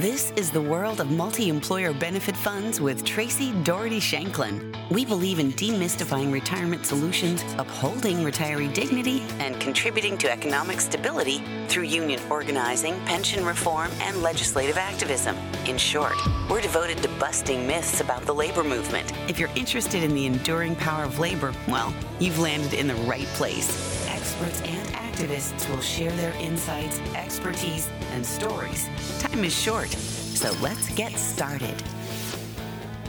This is the world of multi employer benefit funds with Traci Doherty Shanklin. We believe in demystifying retirement solutions, upholding retiree dignity, and contributing to economic stability through union organizing, pension reform, and legislative activism. In short, we're devoted to busting myths about the labor movement. If you're interested in the enduring power of labor, well, you've landed in the right place experts and activists will share their insights, expertise, and stories. Time is short, so let's get started.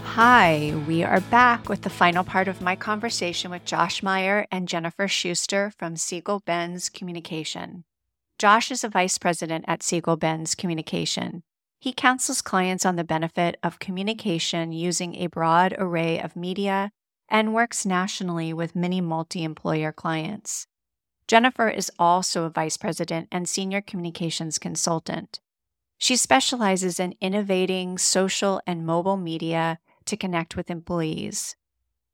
Hi, we are back with the final part of my conversation with Josh Meyer and Jennifer Schuster from Segal Benz Communication. Josh is a vice president at Segal Benz Communication. He counsels clients on the benefit of communication using a broad array of media and works nationally with many multi employer clients. Jennifer is also a vice president and senior communications consultant. She specializes in innovating social and mobile media to connect with employees.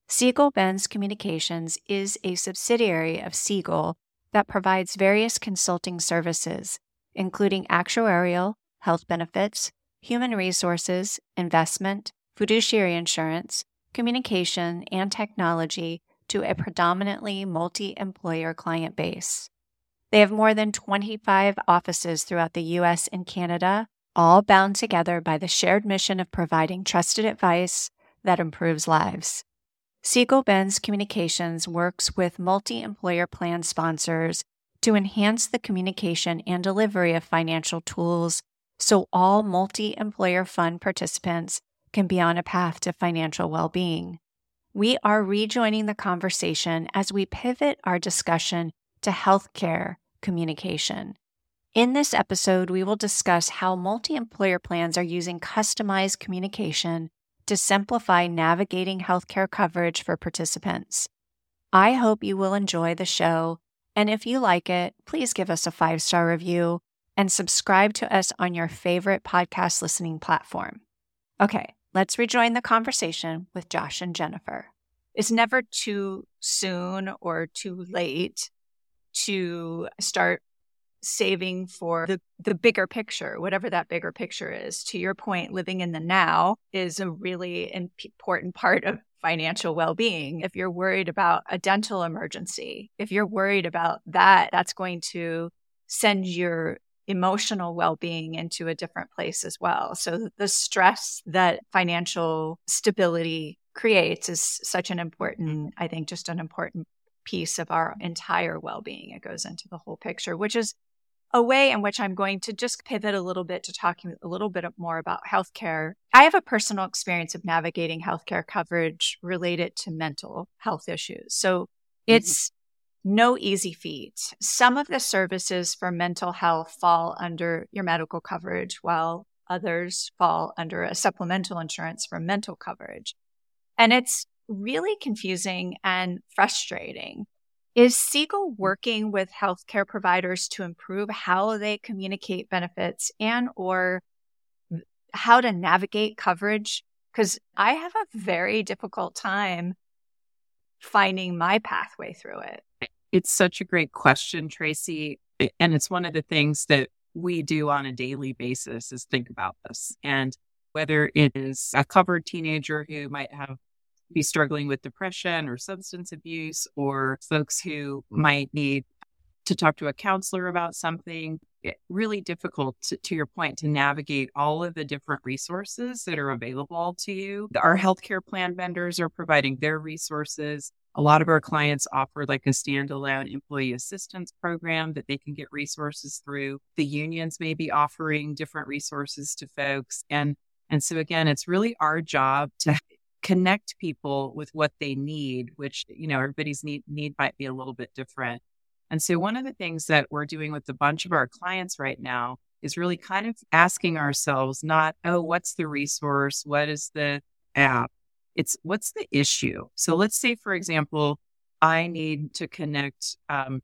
Segal Benz Communications is a subsidiary of Segal that provides various consulting services, including actuarial, health benefits, human resources, investment, fiduciary insurance, communication, and technology to a predominantly multi employer client base. They have more than 25 offices throughout the US and Canada, all bound together by the shared mission of providing trusted advice that improves lives. Segal Benz Communications works with multi employer plan sponsors to enhance the communication and delivery of financial tools so all multi employer fund participants can be on a path to financial well being we are rejoining the conversation as we pivot our discussion to healthcare communication. In this episode, we will discuss how multi employer plans are using customized communication to simplify navigating healthcare coverage for participants. I hope you will enjoy the show, and if you like it, please give us a five star review and subscribe to us on your favorite podcast listening platform. Okay, Let's rejoin the conversation with Josh and Jennifer. It's never too soon or too late to start saving for the, the bigger picture, whatever that bigger picture is. To your point, living in the now is a really important part of financial well being. If you're worried about a dental emergency, if you're worried about that, that's going to send your emotional well being into a different place as well. So the stress that financial stability creates is such an important, I think, just an important piece of our entire well being. It goes into the whole picture, which is a way in which I'm going to just pivot a little bit to talking a little bit more about healthcare. I have a personal experience of navigating healthcare coverage related to mental health issues. So mm-hmm. it's no easy feat. Some of the services for mental health fall under your medical coverage, while others fall under a supplemental insurance for mental coverage. And it's really confusing and frustrating. Is Segal working with healthcare providers to improve how they communicate benefits and or how to navigate coverage? Because I have a very difficult time finding my pathway through it. It's such a great question, Traci. And it's one of the things that we do on a daily basis is think about this. And whether it is a covered teenager who might have be struggling with depression or substance abuse, or folks who might need to talk to a counselor about something, it, really difficult to, to, your point to navigate all of the different resources that are available to you. Our healthcare plan vendors are providing their resources. A lot of our clients offer like a standalone employee assistance program that they can get resources through. The unions may be offering different resources to folks. And, and so again, it's really our job to connect people with what they need, which, you know, everybody's need, need might be a little bit different. And so one of the things that we're doing with a bunch of our clients right now is really kind of asking ourselves not, oh, what's the resource? What is the app? It's what's the issue? So let's say, for example, I need to connect um,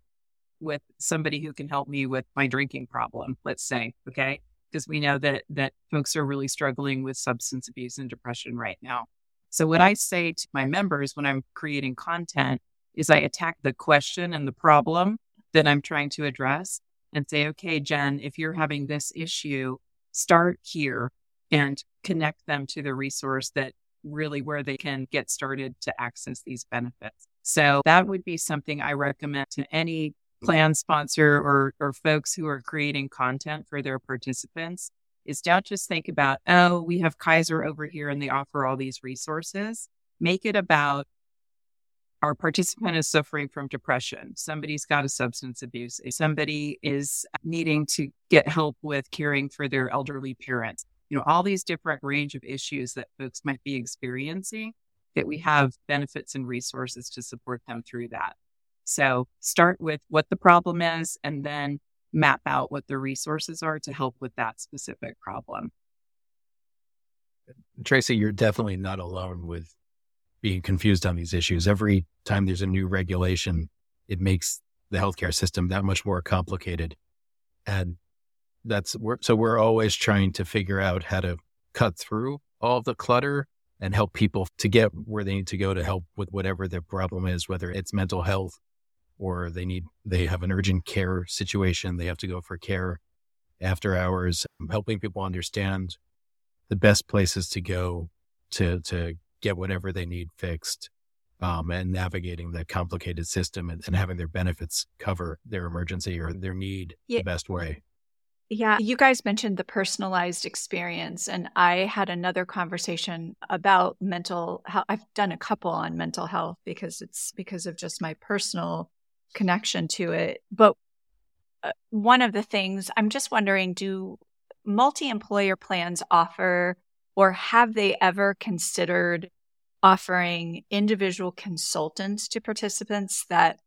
with somebody who can help me with my drinking problem, let's say, okay? Because we know that that folks are really struggling with substance abuse and depression right now. So what I say to my members when I'm creating content is I attack the question and the problem that I'm trying to address and say, okay, Jen, if you're having this issue, start here and connect them to the resource that really where they can get started to access these benefits. So that would be something I recommend to any plan sponsor or, or folks who are creating content for their participants is don't just think about, oh, we have Kaiser over here and they offer all these resources. Make it about our participant is suffering from depression. Somebody's got a substance abuse. Somebody is needing to get help with caring for their elderly parents. You know, all these different range of issues that folks might be experiencing that we have benefits and resources to support them through that. So start with what the problem is and then map out what the resources are to help with that specific problem. Traci, you're definitely not alone with being confused on these issues. Every time there's a new regulation, it makes the healthcare system that much more complicated. And that's we're, so we're always trying to figure out how to cut through all the clutter and help people to get where they need to go to help with whatever their problem is, whether it's mental health or they need, they have an urgent care situation. They have to go for care after hours, helping people understand the best places to go to, to get whatever they need fixed. Um, and navigating the complicated system and, and, having their benefits cover their emergency or their need yeah. the best way. Yeah, you guys mentioned the personalized experience, and I had another conversation about mental health. I've done a couple on mental health because it's because of just my personal connection to it. But uh, one of the things I'm just wondering do multi employer plans offer or have they ever considered offering individual consultants to participants that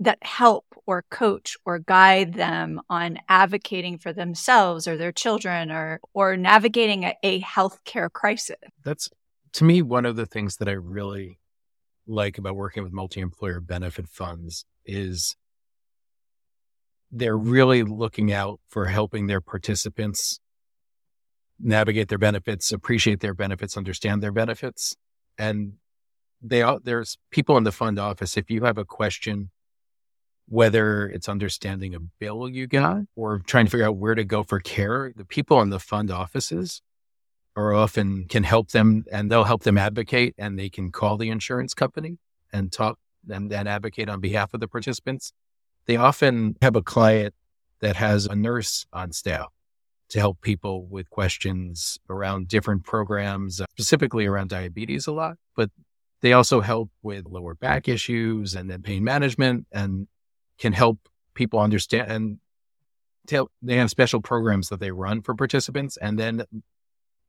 that help or coach or guide them on advocating for themselves or their children or or navigating a, a healthcare crisis. That's to me one of the things that I really like about working with multi-employer benefit funds is they're really looking out for helping their participants navigate their benefits, appreciate their benefits, understand their benefits. And they are, there's people in the fund office. If you have a question, whether it's understanding a bill you got or trying to figure out where to go for care, the people in the fund offices are often can help them and they'll help them advocate and they can call the insurance company and talk and, advocate on behalf of the participants. They often have a client that has a nurse on staff to help people with questions around different programs, specifically around diabetes a lot, but they also help with lower back issues and then pain management and can help people understand and tell, they have special programs that they run for participants. And then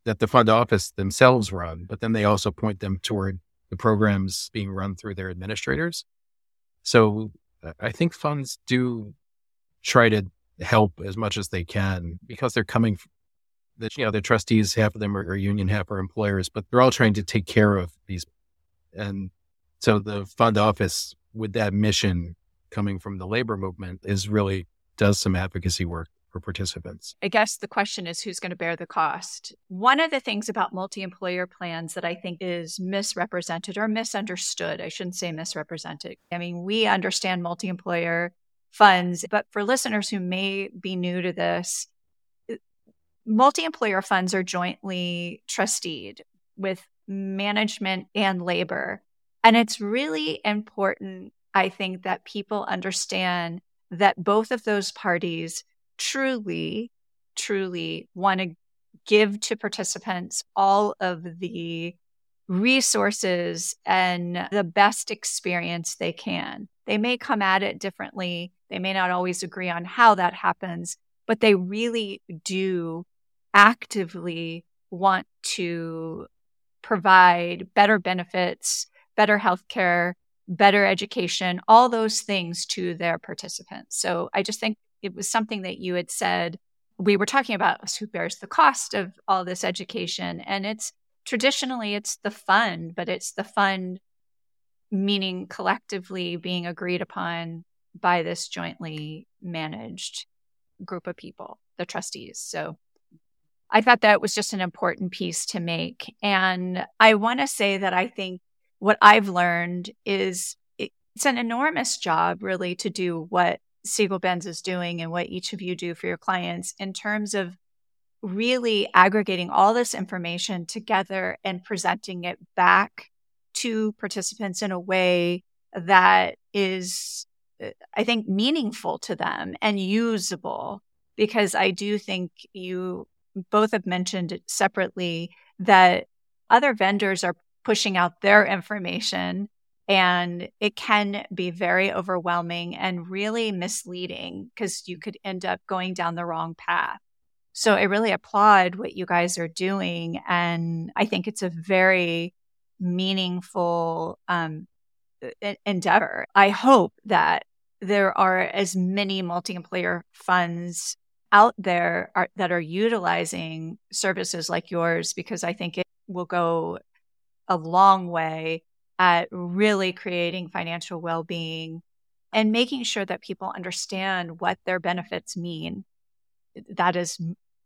that the fund office themselves run, but then they also point them toward the programs being run through their administrators. So I think funds do try to help as much as they can because they're coming that you know the trustees half of them are, are, union half are employers but they're all trying to take care of these and so the fund office with that mission coming from the labor movement is really does some advocacy work for participants. I guess the question is who's going to bear the cost. One of the things about multi employer plans that I think is misrepresented or misunderstood, I shouldn't say misrepresented. I mean, we understand multi employer funds, but for listeners who may be new to this, uh, multi employer funds are jointly trusteed with management and labor. And it's really important, I think, that people understand that both of those parties truly, truly want to give to participants all of the resources and the best experience they can. They may come at it differently. They may not always agree on how that happens, but they really do actively want to provide better benefits, better healthcare, better education, all those things to their participants. So I just think it was something that you had said. We were talking about who bears the cost of all this education and it's traditionally it's the fund but it's the fund meaning collectively being agreed upon by this jointly managed group of people the trustees. So i thought that was just an important piece to make. And i want to say that i think what i've learned is it's an enormous job really to do what Segal Benz is doing and what each of you do for your clients in terms of really aggregating all this information together and presenting it back to participants in a way that is, I think, meaningful to them and usable. Because I do think you both have mentioned separately that other vendors are pushing out their information and it can be very overwhelming and really misleading because you could end up going down the wrong path. So I really applaud what you guys are doing. And I think it's a very meaningful um, endeavor. I hope that there are as many multi employer funds out there are, that are utilizing services like yours because I think it will go a long way at really creating financial well being and making sure that people understand what their benefits mean. That is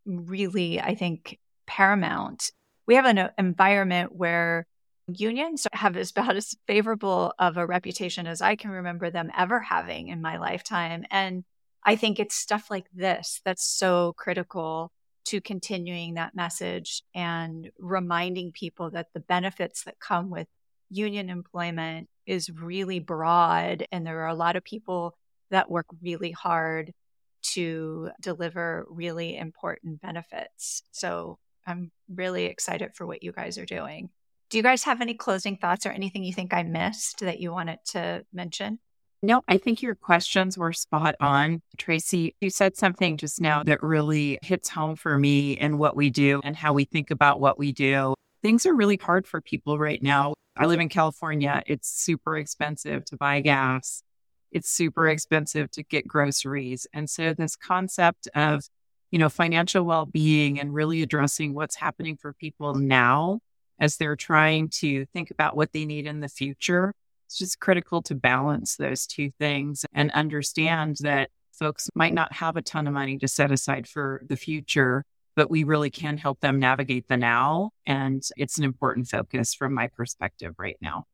really, I think, paramount. We have an uh, environment where unions have as about as favorable of a reputation as I can remember them ever having in my lifetime. And I think it's stuff like this that's so critical to continuing that message and reminding people that the benefits that come with union employment is really broad and there are a lot of people that work really hard to deliver really important benefits. So I'm really excited for what you guys are doing. Do you guys have any closing thoughts or anything you think I missed that you wanted to mention? No, I think your questions were spot on. Traci, you said something just now that really hits home for me and what we do and how we think about what we do. Things are really hard for people right now. I live in California. It's super expensive to buy gas. It's super expensive to get groceries. And so this concept of, you know, financial well-being and really addressing what's happening for people now as they're trying to think about what they need in the future it's just critical to balance those two things and understand that folks might not have a ton of money to set aside for the future, but we really can help them navigate the now. And it's an important focus from my perspective right now.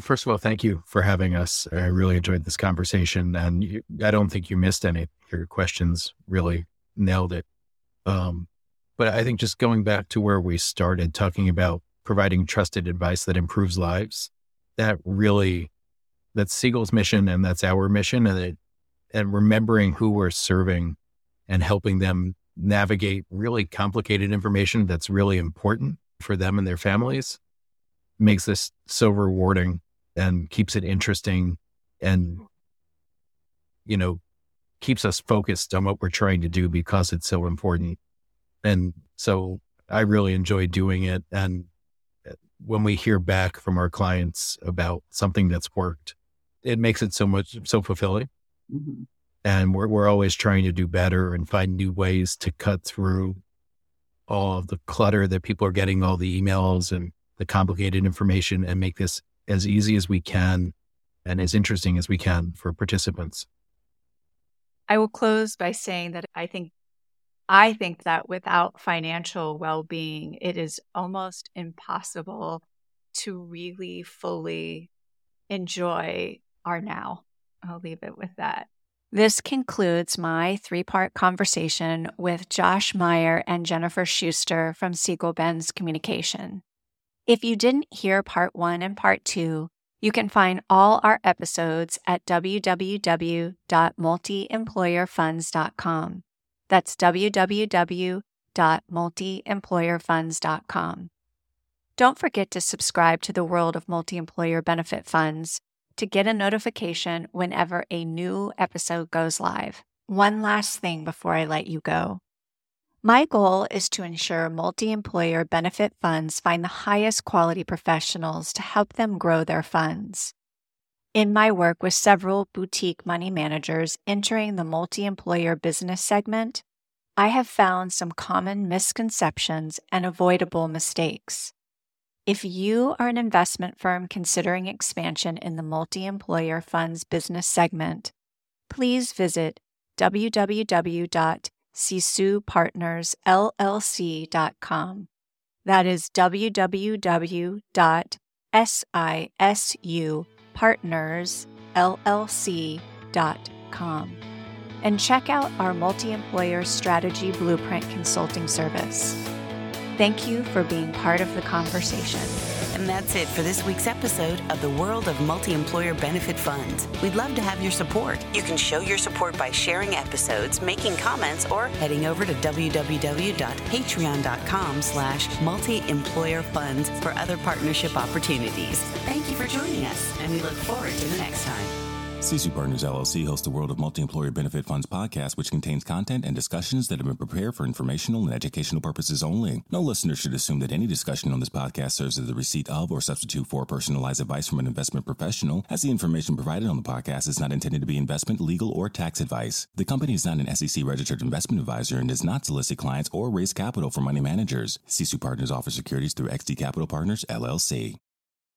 First of all, thank you for having us. I really enjoyed this conversation, and you, I don't think you missed any. Your questions really nailed it. Um, but I think just going back to where we started, talking about providing trusted advice that improves lives, that really that's Segal's mission and that's our mission and it, and remembering who we're serving and helping them navigate really complicated information that's really important for them and their families makes this so rewarding and keeps it interesting and you know keeps us focused on what we're trying to do because it's so important. And so i really enjoy doing it and when we hear back from our clients about something that's worked, it makes it so much so fulfilling. Mm-hmm. And we're we're always trying to do better and find new ways to cut through all of the clutter that people are getting, all the emails and the complicated information, and make this as easy as we can and as interesting as we can for participants. I will close by saying that I think I think that without financial well being, it is almost impossible to really fully enjoy our now. I'll leave it with that. This concludes my three part conversation with Josh Meyer and Jennifer Schuster from Segal Benz Communication. If you didn't hear part one and part two, you can find all our episodes at www.multiemployerfunds.com. That's www.multiemployerfunds.com. Don't forget to subscribe to the World of Multi-Employer Benefit Funds to get a notification whenever a new episode goes live. One last thing before I let you go. My goal is to ensure multi employer benefit funds find the highest quality professionals to help them grow their funds. In my work with several boutique money managers entering the multi employer business segment, I have found some common misconceptions and avoidable mistakes. If you are an investment firm considering expansion in the multi employer funds business segment, please visit www.sisupartnersllc.com. That is www.sisupartnersllc.com. and check out our multi employer strategy blueprint consulting service. Thank you for being part of the conversation. And that's it for this week's episode of the World of Multi Employer Benefit Funds. We'd love to have your support. You can show your support by sharing episodes, making comments, or heading over to www.patreon.com slash multi-employer funds for other partnership opportunities. Thank you for joining and we look forward to the next time. Sisu Partners LLC hosts the World of Multi-Employer Benefit Funds podcast, which contains content and discussions that have been prepared for informational and educational purposes only. No listener should assume that any discussion on this podcast serves as the receipt of or substitute for personalized advice from an investment professional, as the information provided on the podcast is not intended to be investment, legal, or tax advice. The company is not an SEC registered investment advisor and does not solicit clients or raise capital for money managers. Sisu Partners offers securities through XD Capital Partners LLC.